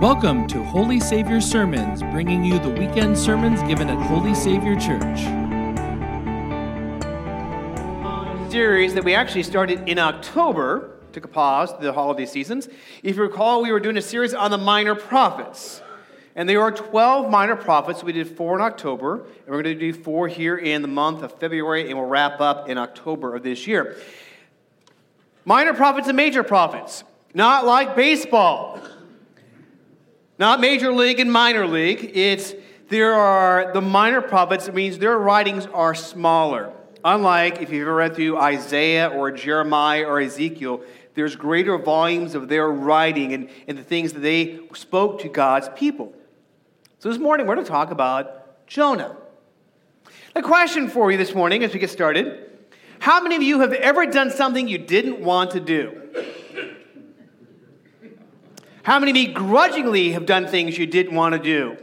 Welcome to Holy Savior Sermons, bringing you the weekend sermons given at Holy Savior Church. Series that we actually started in October, took a pause the holiday seasons. If you recall, we were doing a series on the minor prophets. And there are 12 minor prophets. We did four in October, and we're going to do four here in the month of February, and we'll wrap up in October of this year. Minor prophets and major prophets, not like baseball. Not major league and minor league. It's there are the minor prophets, it means their writings are smaller. Unlike if you've ever read through Isaiah or Jeremiah or Ezekiel, there's greater volumes of their writing and, and the things that they spoke to God's people. So this morning we're going to talk about Jonah. A question for you this morning as we get started. How many of you have ever done something you didn't want to do? How many of you grudgingly have done things you didn't want to do?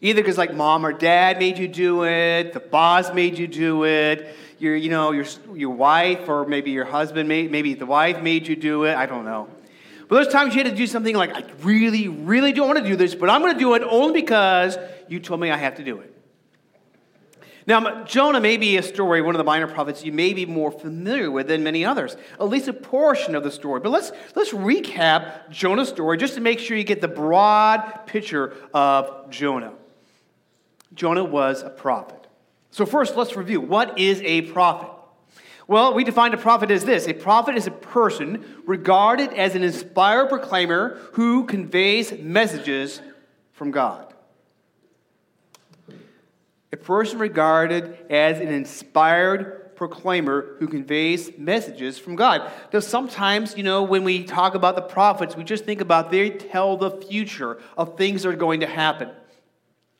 Either because like mom or dad made you do it, the boss made you do it, your, you know, your, your wife or maybe your husband, made, maybe the wife made you do it. I don't know. But those times you had to do something like, I really, really don't want to do this, but I'm going to do it only because you told me I have to do it. Now, Jonah may be a story, one of the minor prophets you may be more familiar with than many others, at least a portion of the story. But let's, let's recap Jonah's story just to make sure you get the broad picture of Jonah. Jonah was a prophet. So, first, let's review what is a prophet? Well, we define a prophet as this a prophet is a person regarded as an inspired proclaimer who conveys messages from God a person regarded as an inspired proclaimer who conveys messages from God. Now, sometimes, you know, when we talk about the prophets, we just think about they tell the future of things that are going to happen.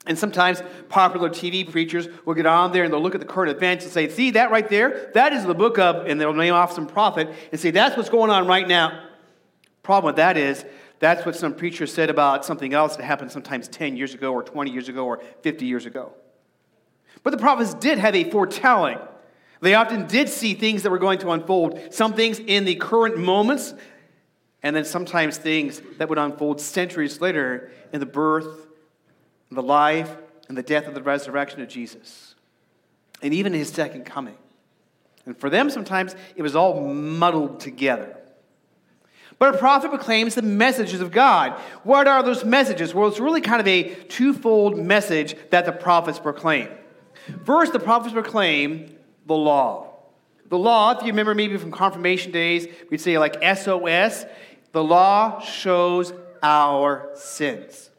And sometimes popular TV preachers will get on there and they'll look at the current events and say, see that right there? That is the book of, and they'll name off some prophet and say, that's what's going on right now. Problem with that is, that's what some preacher said about something else that happened sometimes 10 years ago or 20 years ago or 50 years ago. But the prophets did have a foretelling. They often did see things that were going to unfold, some things in the current moments, and then sometimes things that would unfold centuries later in the birth, the life, and the death and the resurrection of Jesus, and even his second coming. And for them, sometimes it was all muddled together. But a prophet proclaims the messages of God. What are those messages? Well, it's really kind of a twofold message that the prophets proclaim. First, the prophets proclaim the law. The law, if you remember maybe from confirmation days, we'd say like SOS, the law shows our sins.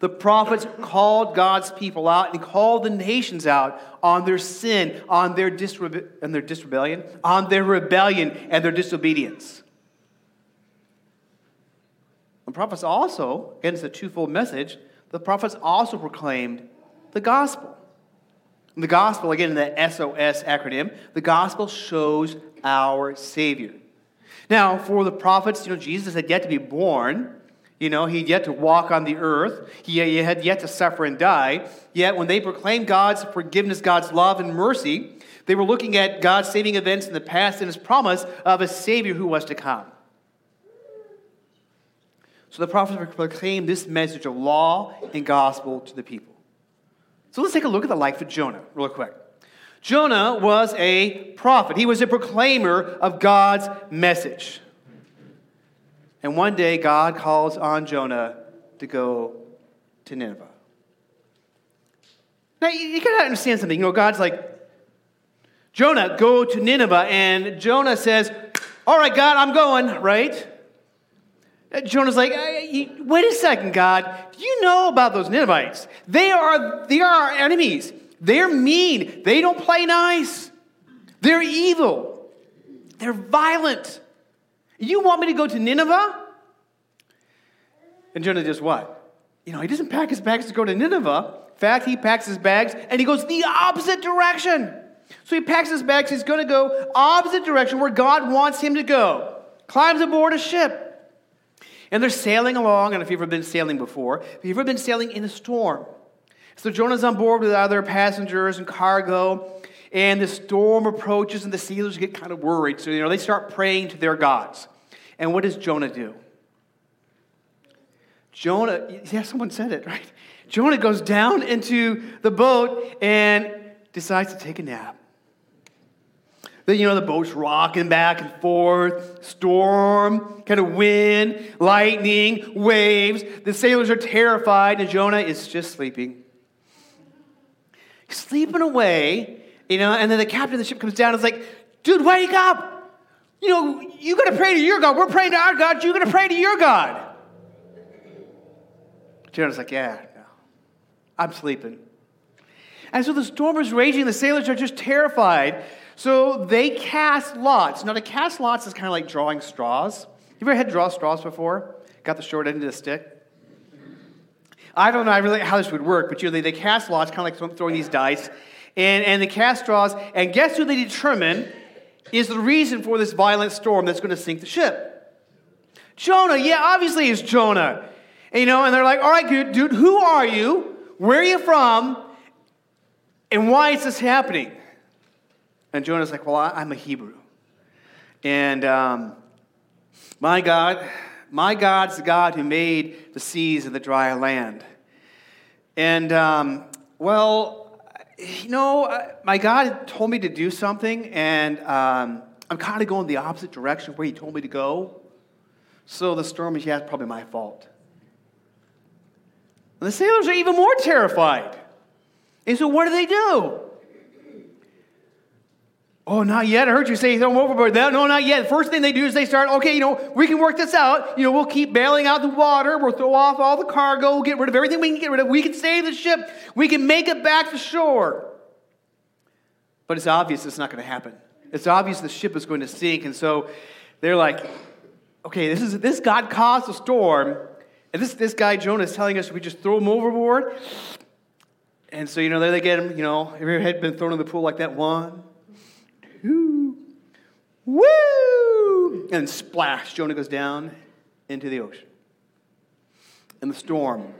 The prophets called God's people out and called the nations out on their sin, on their, disrebe- and their disrebellion, on their rebellion and their disobedience. The prophets also, again, it's a twofold message, the prophets also proclaimed the gospel. The gospel, again, in the SOS acronym, the gospel shows our Savior. Now, for the prophets, you know, Jesus had yet to be born. You know, he had yet to walk on the earth. He had yet to suffer and die. Yet, when they proclaimed God's forgiveness, God's love and mercy, they were looking at God's saving events in the past and his promise of a Savior who was to come. So the prophets proclaimed this message of law and gospel to the people. So let's take a look at the life of Jonah real quick. Jonah was a prophet, he was a proclaimer of God's message. And one day, God calls on Jonah to go to Nineveh. Now, you, you gotta understand something. You know, God's like, Jonah, go to Nineveh. And Jonah says, All right, God, I'm going, right? Jonah's like, wait a second, God. Do you know about those Ninevites? They are, they are our enemies. They're mean. They don't play nice. They're evil. They're violent. You want me to go to Nineveh? And Jonah does what? You know, he doesn't pack his bags to go to Nineveh. In fact, he packs his bags and he goes the opposite direction. So he packs his bags. He's going to go opposite direction where God wants him to go. Climbs aboard a ship and they're sailing along, and if you've ever been sailing before, if you've ever been sailing in a storm. So Jonah's on board with other passengers and cargo, and the storm approaches, and the sailors get kind of worried. So, you know, they start praying to their gods. And what does Jonah do? Jonah, yeah, someone said it, right? Jonah goes down into the boat and decides to take a nap. Then, you know, the boat's rocking back and forth, storm, kind of wind, lightning, waves. The sailors are terrified, and Jonah is just sleeping. sleeping away, you know, and then the captain of the ship comes down and is like, dude, wake up! You know, you gotta pray to your God. We're praying to our God. You gotta pray to your God. Jonah's like, yeah, no. I'm sleeping. And so the storm is raging. The sailors are just terrified. So they cast lots. Now, to cast lots is kind of like drawing straws. You ever had draw straws before? Got the short end of the stick? I don't know I really how this would work, but you know, they, they cast lots, kind of like throwing these dice, and, and they cast straws, and guess who they determine is the reason for this violent storm that's going to sink the ship? Jonah. Yeah, obviously it's Jonah. And, you know, and they're like, all right, dude, dude, who are you? Where are you from? And why is this happening? And Jonah's like, well, I, am a Hebrew. And um, my God, my God's the God who made the seas and the dry land. And, um, well, you know, my God told me to do something, and um, I'm kind of going the opposite direction where He told me to go. So the storm is, yeah, probably my fault. And the sailors are even more terrified. And so what do they do? Oh, not yet. I heard you say throw them overboard. No, not yet. The first thing they do is they start, okay, you know, we can work this out. You know, we'll keep bailing out the water. We'll throw off all the cargo. We'll get rid of everything we can get rid of. We can save the ship. We can make it back to shore. But it's obvious it's not going to happen. It's obvious the ship is going to sink. And so they're like, okay, this is this God caused a storm. And this, this guy, Jonah, is telling us we just throw him overboard. And so, you know, there they get him, you know, have your head been thrown in the pool like that? One, two, woo! And splash, Jonah goes down into the ocean. And the storm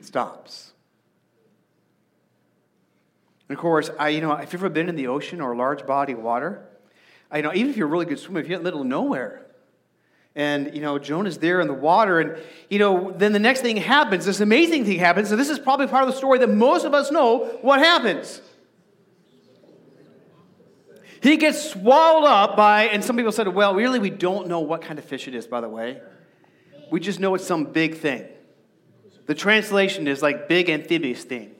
stops. And of course, I, you know, if you've ever been in the ocean or a large body of water, I you know even if you're a really good swimmer, if you're in the middle of nowhere, and you know Jonah's there in the water, and you know then the next thing happens. This amazing thing happens, and this is probably part of the story that most of us know. What happens? He gets swallowed up by, and some people said, well, really, we don't know what kind of fish it is, by the way. We just know it's some big thing. The translation is like big amphibious thing.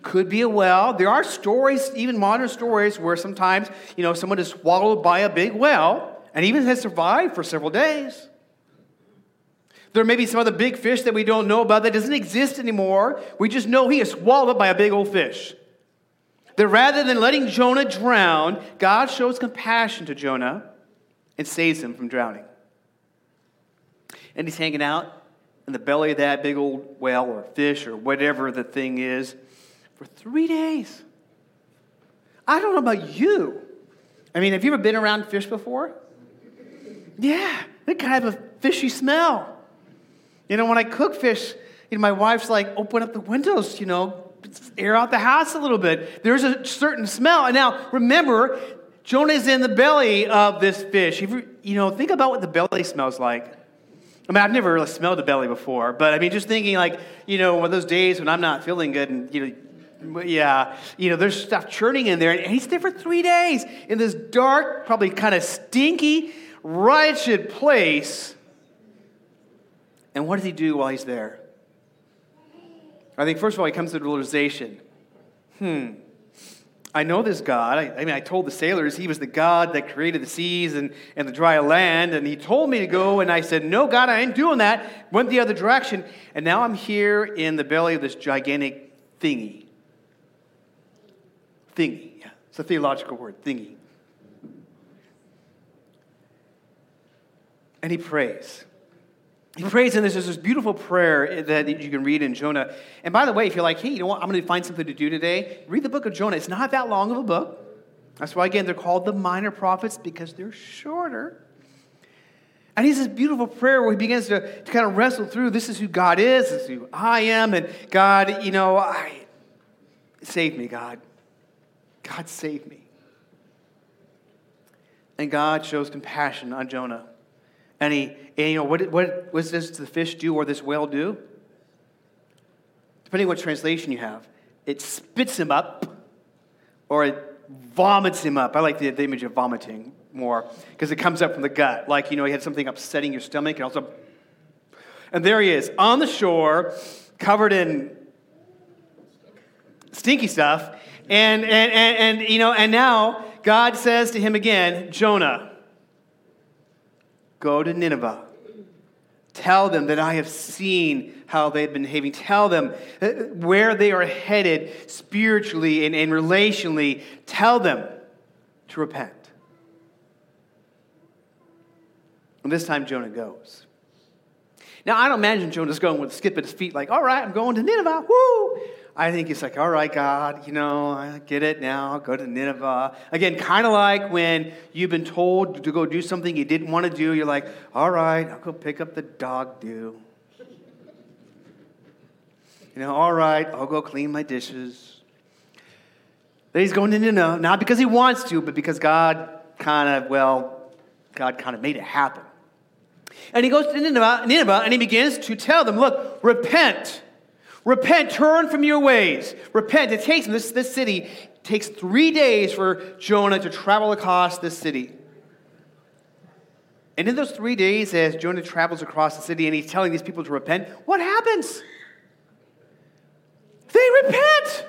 Could be a whale. There are stories, even modern stories, where sometimes, you know, someone is swallowed by a big whale and even has survived for several days. There may be some other big fish that we don't know about that doesn't exist anymore. We just know he is swallowed by a big old fish that rather than letting Jonah drown, God shows compassion to Jonah and saves him from drowning. And he's hanging out in the belly of that big old whale or fish or whatever the thing is for three days. I don't know about you. I mean, have you ever been around fish before? Yeah, they kind of have a fishy smell. You know, when I cook fish, you know, my wife's like, open up the windows, you know, air out the house a little bit. There's a certain smell. And now, remember, Jonah's in the belly of this fish. You, you know, think about what the belly smells like. I mean, I've never really smelled a belly before, but I mean, just thinking like, you know, one of those days when I'm not feeling good and, you know, yeah, you know, there's stuff churning in there. And he's there for three days in this dark, probably kind of stinky, wretched place. And what does he do while he's there? I think, first of all, he comes to the realization hmm, I know this God. I, I, mean, I told the sailors he was the God that created the seas and, and the dry land, and he told me to go, and I said, No, God, I ain't doing that. Went the other direction, and now I'm here in the belly of this gigantic thingy. Thingy, yeah. It's a theological word, thingy. And he prays. He prays, and there's this beautiful prayer that you can read in Jonah. And by the way, if you're like, hey, you know what, I'm going to find something to do today, read the book of Jonah. It's not that long of a book. That's why, again, they're called the minor prophets because they're shorter. And he this beautiful prayer where he begins to, to kind of wrestle through this is who God is, this is who I am, and God, you know, I, save me, God. God, save me. And God shows compassion on Jonah. And he, and, you know, what, what, what does the fish do or this whale do? Depending on what translation you have, it spits him up or it vomits him up. I like the, the image of vomiting more because it comes up from the gut. Like, you know, you had something upsetting your stomach and also. And there he is on the shore, covered in stinky stuff. And, and, and, and, you know, and now God says to him again, Jonah, go to Nineveh. Tell them that I have seen how they've been behaving. Tell them uh, where they are headed spiritually and, and relationally. Tell them to repent. And this time Jonah goes. Now, I don't imagine Jonah's going with a skip at his feet, like, all right, I'm going to Nineveh. Woo! I think he's like, all right, God, you know, I get it now. Go to Nineveh. Again, kind of like when you've been told to go do something you didn't want to do. You're like, all right, I'll go pick up the dog do. You know, all right, I'll go clean my dishes. Then he's going to Nineveh, not because he wants to, but because God kind of, well, God kind of made it happen. And he goes to Nineveh, Nineveh and he begins to tell them, look, repent Repent, turn from your ways. Repent. It takes this, this city takes three days for Jonah to travel across this city. And in those three days, as Jonah travels across the city and he's telling these people to repent, what happens? They repent.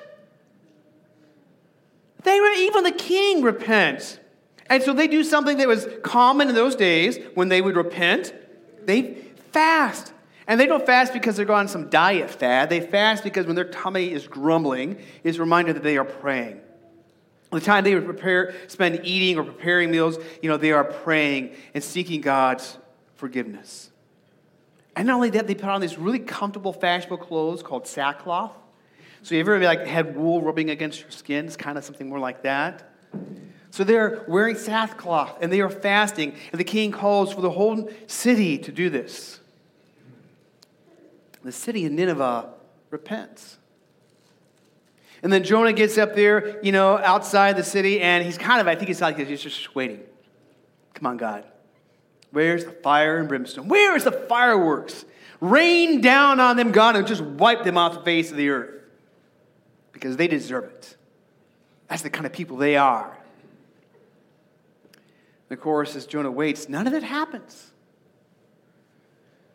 They even the king repents. And so they do something that was common in those days when they would repent. They fast. And they don't fast because they're going on some diet fad. They fast because when their tummy is grumbling, is a reminder that they are praying. The time they would prepare, spend eating or preparing meals, you know, they are praying and seeking God's forgiveness. And not only that, they put on these really comfortable, fashionable clothes called sackcloth. So you ever like had wool rubbing against your skin? It's kind of something more like that. So they're wearing sackcloth and they are fasting, and the king calls for the whole city to do this the city of Nineveh repents. And then Jonah gets up there, you know, outside the city, and he's kind of, I think he's like, he's just waiting. Come on, God. Where's the fire and brimstone? Where is the fireworks? Rain down on them, God, and just wipe them off the face of the earth. Because they deserve it. That's the kind of people they are. Of course, as Jonah waits, none of that happens.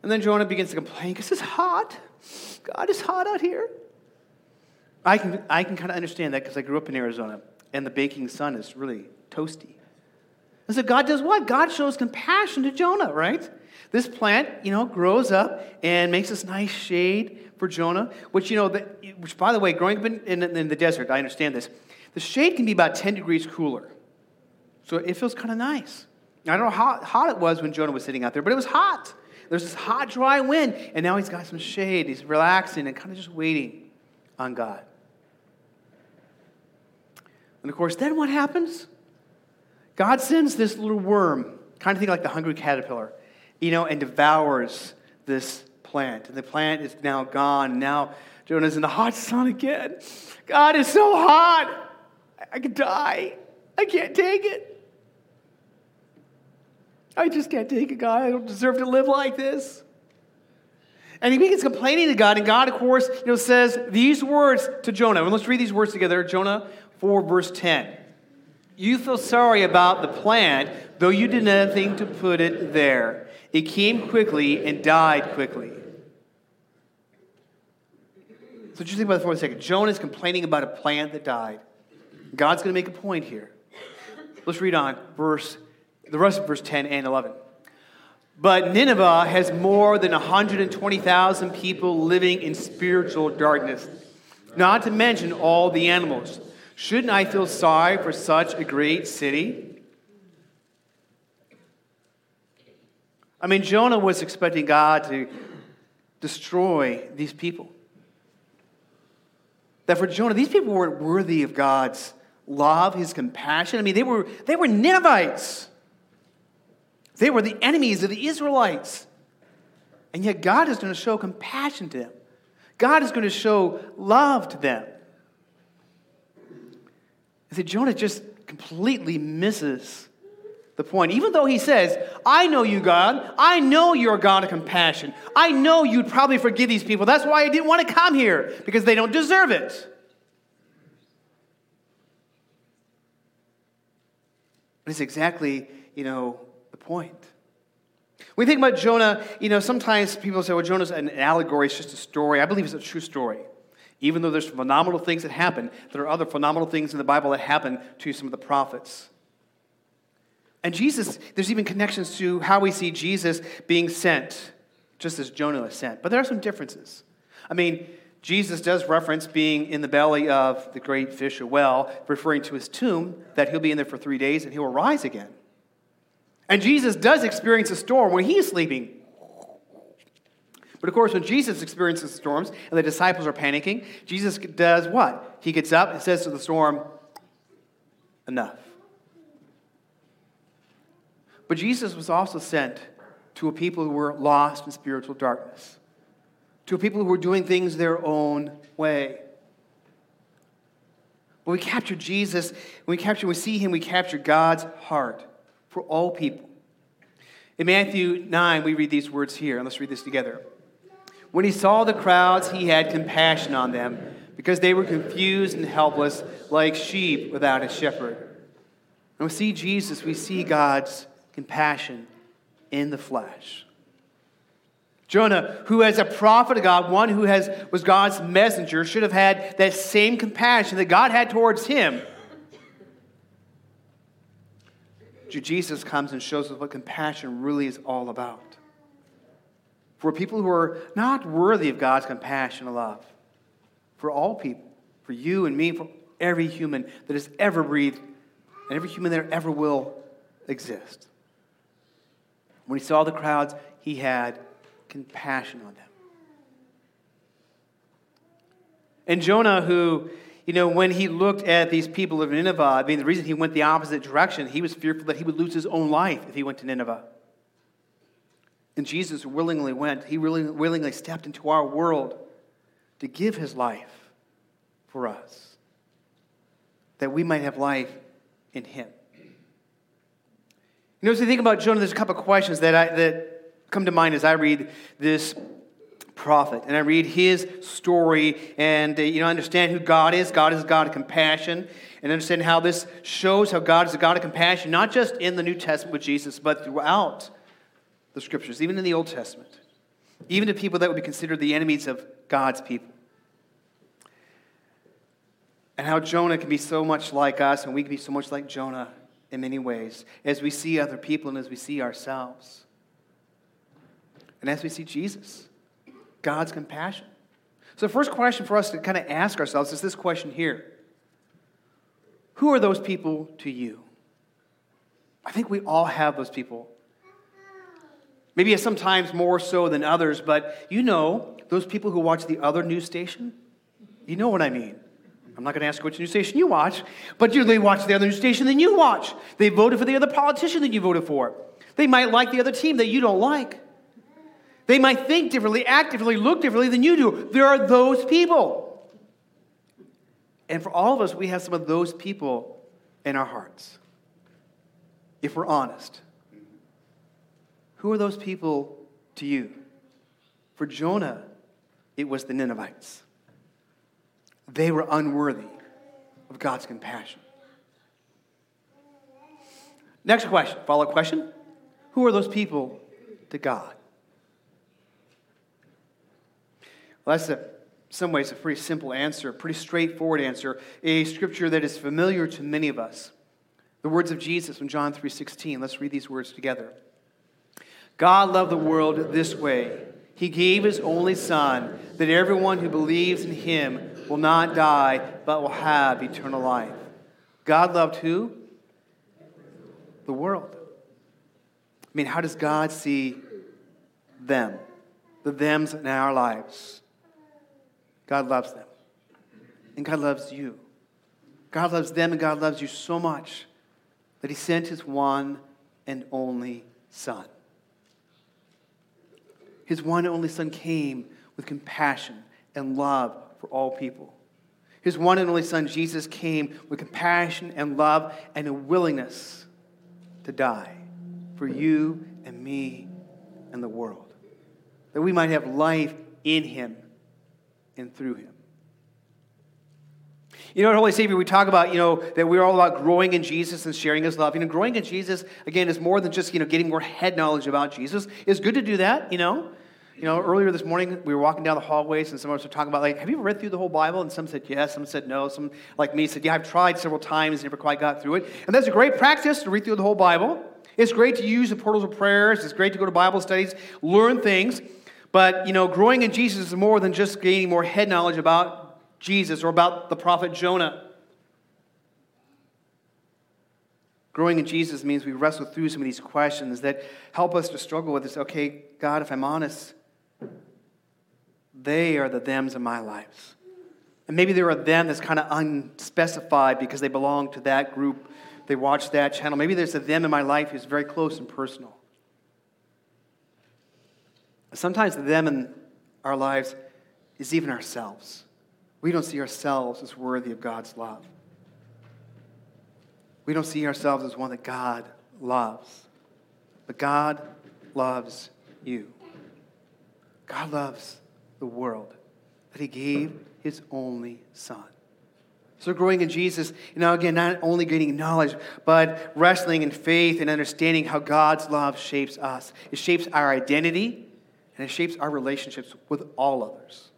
And then Jonah begins to complain because it's hot. God, it's hot out here. I can, I can kind of understand that because I grew up in Arizona and the baking sun is really toasty. And so God does what? God shows compassion to Jonah, right? This plant, you know, grows up and makes this nice shade for Jonah, which, you know, the, which by the way, growing up in, in, in the desert, I understand this. The shade can be about 10 degrees cooler. So it feels kind of nice. I don't know how hot it was when Jonah was sitting out there, but it was hot. There's this hot, dry wind, and now he's got some shade. He's relaxing and kind of just waiting on God. And of course, then what happens? God sends this little worm, kind of thing like the hungry caterpillar, you know, and devours this plant. And the plant is now gone. Now Jonah's in the hot sun again. God is so hot. I could die. I can't take it. I just can't take it, God. I don't deserve to live like this. And he begins complaining to God, and God, of course, you know, says these words to Jonah. And let's read these words together. Jonah 4, verse 10. You feel sorry about the plant, though you did nothing to put it there. It came quickly and died quickly. So just think about it for a second. Jonah is complaining about a plant that died. God's going to make a point here. Let's read on, verse the rest of verse 10 and 11. But Nineveh has more than 120,000 people living in spiritual darkness, not to mention all the animals. Shouldn't I feel sorry for such a great city? I mean, Jonah was expecting God to destroy these people. That for Jonah, these people weren't worthy of God's love, his compassion. I mean, they were, they were Ninevites. They were the enemies of the Israelites. And yet God is going to show compassion to them. God is going to show love to them. And so Jonah just completely misses the point. Even though he says, I know you, God. I know you're a God of compassion. I know you'd probably forgive these people. That's why I didn't want to come here, because they don't deserve it. But it's exactly, you know, point. When we think about Jonah, you know, sometimes people say, well, Jonah's an allegory, it's just a story. I believe it's a true story. Even though there's phenomenal things that happen, there are other phenomenal things in the Bible that happen to some of the prophets. And Jesus, there's even connections to how we see Jesus being sent, just as Jonah was sent. But there are some differences. I mean, Jesus does reference being in the belly of the great fish a well, referring to his tomb, that he'll be in there for three days and he will rise again. And Jesus does experience a storm when he is sleeping. But of course, when Jesus experiences storms and the disciples are panicking, Jesus does what? He gets up and says to the storm, Enough. But Jesus was also sent to a people who were lost in spiritual darkness, to a people who were doing things their own way. When we capture Jesus, when we capture, we see him, we capture God's heart for all people. In Matthew 9, we read these words here, and let's read this together. When he saw the crowds, he had compassion on them because they were confused and helpless like sheep without a shepherd. And we see Jesus, we see God's compassion in the flesh. Jonah, who as a prophet of God, one who has, was God's messenger, should have had that same compassion that God had towards him. Jesus comes and shows us what compassion really is all about. For people who are not worthy of God's compassion and love, for all people, for you and me, for every human that has ever breathed, and every human that ever will exist. When he saw the crowds, he had compassion on them. And Jonah, who, you know, when he looked at these people of Nineveh, I mean, the reason he went the opposite direction, he was fearful that he would lose his own life if he went to Nineveh. And Jesus willingly went, he really willingly stepped into our world to give his life for us, that we might have life in him. You know, as we think about Jonah, there's a couple questions that, I, that come to mind as I read this prophet and I read his story and uh, you know understand who God is. God is God of compassion and understand how this shows how God is a God of compassion, not just in the New Testament with Jesus, but throughout the scriptures, even in the Old Testament, even to people that would be considered the enemies of God's people. And how Jonah can be so much like us and we can be so much like Jonah in many ways as we see other people and as we see ourselves. And as we see Jesus, God's compassion. So, the first question for us to kind of ask ourselves is this question here Who are those people to you? I think we all have those people. Maybe sometimes more so than others, but you know, those people who watch the other news station, you know what I mean. I'm not going to ask which news station you watch, but they watch the other news station than you watch. They voted for the other politician that you voted for. They might like the other team that you don't like. They might think differently, act differently, look differently than you do. There are those people. And for all of us, we have some of those people in our hearts. If we're honest, who are those people to you? For Jonah, it was the Ninevites. They were unworthy of God's compassion. Next question, follow up question. Who are those people to God? Well, that's a, some ways a pretty simple answer, a pretty straightforward answer, a scripture that is familiar to many of us. The words of Jesus from John 3:16. Let's read these words together. God loved the world this way. He gave his only son that everyone who believes in him will not die, but will have eternal life. God loved who? The world. I mean, how does God see them? The thems in our lives. God loves them. And God loves you. God loves them and God loves you so much that He sent His one and only Son. His one and only Son came with compassion and love for all people. His one and only Son, Jesus, came with compassion and love and a willingness to die for you and me and the world, that we might have life in him and through him. You know, Holy Savior, we talk about, you know, that we're all about growing in Jesus and sharing his love. You know, growing in Jesus, again, is more than just, you know, getting more head knowledge about Jesus. It's good to do that, you know. You know, earlier this morning, we were walking down the hallways, and some of us were talking about, like, have you ever read through the whole Bible? And some said yes, some said no. Some, like me, said, yeah, I've tried several times, and never quite got through it. And that's a great practice to read through the whole Bible. It's great to use the portals of prayers. It's great to go to Bible studies, learn things. But, you know, growing in Jesus is more than just gaining more head knowledge about Jesus or about the prophet Jonah. Growing in Jesus means we wrestle through some of these questions that help us to struggle with this. Okay, God, if I'm honest, they are the thems in my lives. And maybe there are them that's kind of unspecified because they belong to that group. They watch that channel. Maybe there's a them in my life who's very close and personal. Sometimes them in our lives is even ourselves we don't see ourselves as worthy of God's love. We don't see ourselves as one that God loves. But God loves you. God loves the world, that He gave His only Son. So, growing in Jesus, you know, again, not only gaining knowledge, but wrestling in faith and understanding how God's love shapes us. It shapes our identity and it shapes our relationships with all others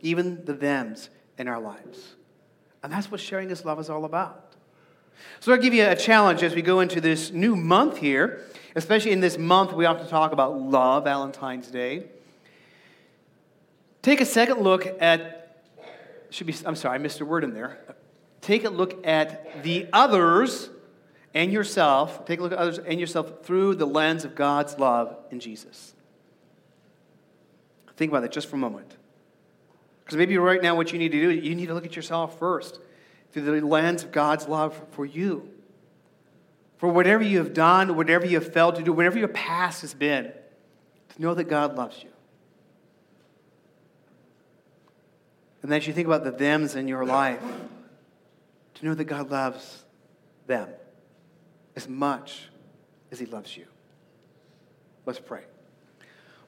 even the thems in our lives. And that's what sharing His love is all about. So I'll give you a challenge as we go into this new month here, especially in this month we often talk about love, Valentine's Day. Take a second look at, should be, I'm sorry, I missed a word in there. Take a look at the others and yourself. Take a look at others and yourself through the lens of God's love in Jesus. Think about it just for a moment. Because maybe right now, what you need to do, you need to look at yourself first through the lens of God's love for you. For whatever you have done, whatever you have failed to do, whatever your past has been, to know that God loves you. And as you think about the thems in your life, to know that God loves them as much as He loves you. Let's pray.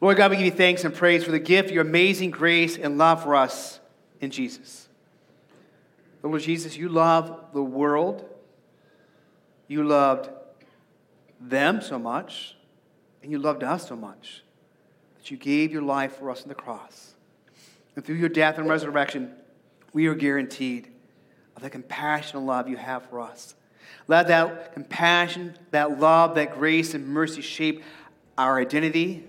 Lord God, we give you thanks and praise for the gift, your amazing grace and love for us in Jesus. Lord Jesus, you love the world. You loved them so much, and you loved us so much that you gave your life for us on the cross. And through your death and resurrection, we are guaranteed of the compassion and love you have for us. Let that compassion, that love, that grace and mercy shape our identity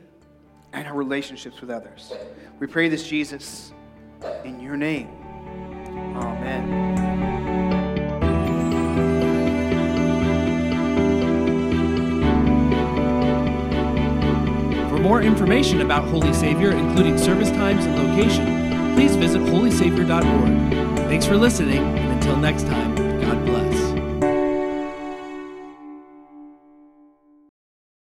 and our relationships with others. We pray this, Jesus, in your name. Amen. For more information about Holy Savior, including service times and location, please visit holysavior.org. Thanks for listening, and until next time.